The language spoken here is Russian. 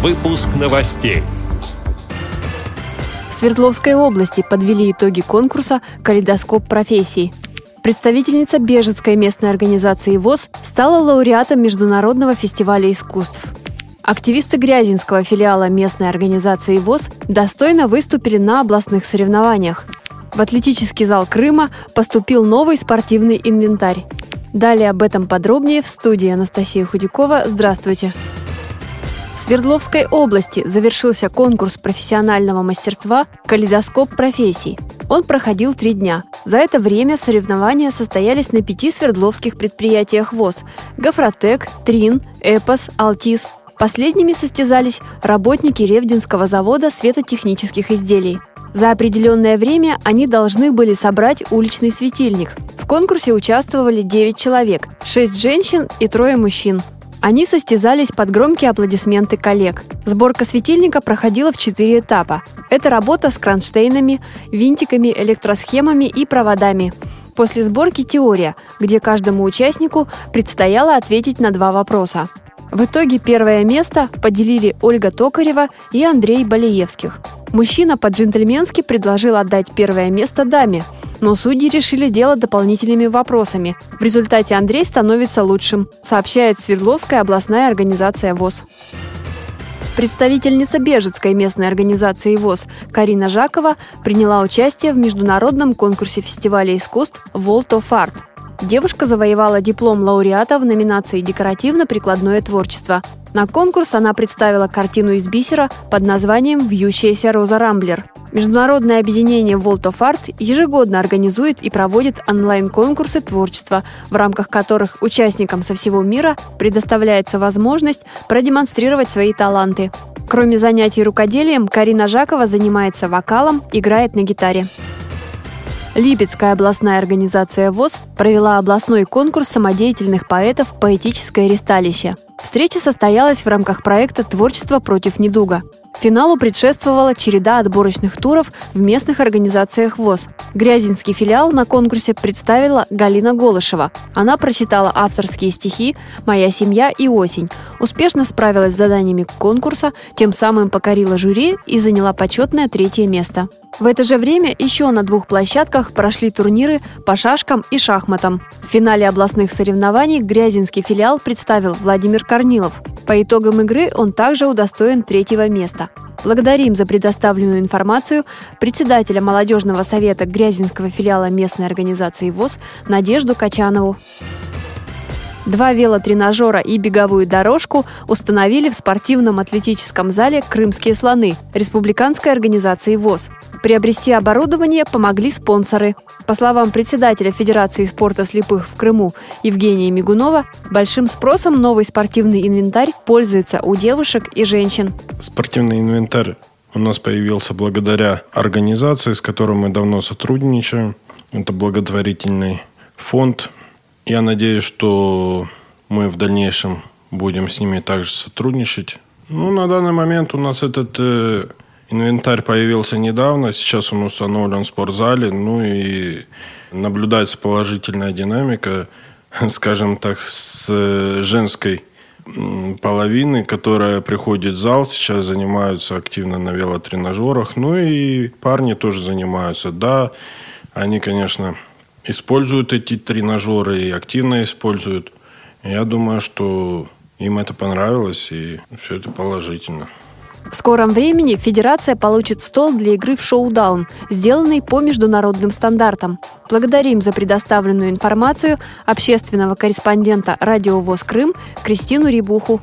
Выпуск новостей. В Свердловской области подвели итоги конкурса «Калейдоскоп профессий». Представительница Бежецкой местной организации ВОЗ стала лауреатом Международного фестиваля искусств. Активисты Грязинского филиала местной организации ВОЗ достойно выступили на областных соревнованиях. В атлетический зал Крыма поступил новый спортивный инвентарь. Далее об этом подробнее в студии Анастасия Худякова. Здравствуйте! Свердловской области завершился конкурс профессионального мастерства «Калейдоскоп профессий». Он проходил три дня. За это время соревнования состоялись на пяти свердловских предприятиях ВОЗ – Гофротек, Трин, Эпос, Алтис. Последними состязались работники Ревдинского завода светотехнических изделий. За определенное время они должны были собрать уличный светильник. В конкурсе участвовали 9 человек, 6 женщин и трое мужчин. Они состязались под громкие аплодисменты коллег. Сборка светильника проходила в четыре этапа. Это работа с кронштейнами, винтиками, электросхемами и проводами. После сборки теория, где каждому участнику предстояло ответить на два вопроса. В итоге первое место поделили Ольга Токарева и Андрей Балиевских. Мужчина по-джентльменски предложил отдать первое место даме, но судьи решили делать дополнительными вопросами. В результате Андрей становится лучшим, сообщает Свердловская областная организация ВОЗ. Представительница Бежецкой местной организации ВОЗ Карина Жакова приняла участие в международном конкурсе фестиваля искусств of Art. Девушка завоевала диплом лауреата в номинации «Декоративно-прикладное творчество». На конкурс она представила картину из бисера под названием «Вьющаяся роза Рамблер». Международное объединение World of Art ежегодно организует и проводит онлайн-конкурсы творчества, в рамках которых участникам со всего мира предоставляется возможность продемонстрировать свои таланты. Кроме занятий рукоделием, Карина Жакова занимается вокалом, играет на гитаре. Липецкая областная организация ВОЗ провела областной конкурс самодеятельных поэтов «Поэтическое ресталище». Встреча состоялась в рамках проекта «Творчество против недуга». Финалу предшествовала череда отборочных туров в местных организациях ВОЗ. Грязинский филиал на конкурсе представила Галина Голышева. Она прочитала авторские стихи «Моя семья» и «Осень», успешно справилась с заданиями конкурса, тем самым покорила жюри и заняла почетное третье место. В это же время еще на двух площадках прошли турниры по шашкам и шахматам. В финале областных соревнований Грязинский филиал представил Владимир Корнилов. По итогам игры он также удостоен третьего места. Благодарим за предоставленную информацию председателя молодежного совета Грязинского филиала местной организации ВОЗ Надежду Качанову. Два велотренажера и беговую дорожку установили в спортивном атлетическом зале «Крымские слоны» республиканской организации ВОЗ. Приобрести оборудование помогли спонсоры. По словам председателя Федерации спорта слепых в Крыму Евгения Мигунова, большим спросом новый спортивный инвентарь пользуется у девушек и женщин. Спортивный инвентарь у нас появился благодаря организации, с которой мы давно сотрудничаем. Это благотворительный фонд. Я надеюсь, что мы в дальнейшем будем с ними также сотрудничать. Ну, на данный момент у нас этот э, Инвентарь появился недавно, сейчас он установлен в спортзале, ну и наблюдается положительная динамика, скажем так, с женской половины, которая приходит в зал, сейчас занимаются активно на велотренажерах, ну и парни тоже занимаются. Да, они, конечно, используют эти тренажеры и активно используют. Я думаю, что им это понравилось, и все это положительно. В скором времени Федерация получит стол для игры в шоу-даун, сделанный по международным стандартам. Благодарим за предоставленную информацию общественного корреспондента «Радио ВОЗ Крым» Кристину Рибуху.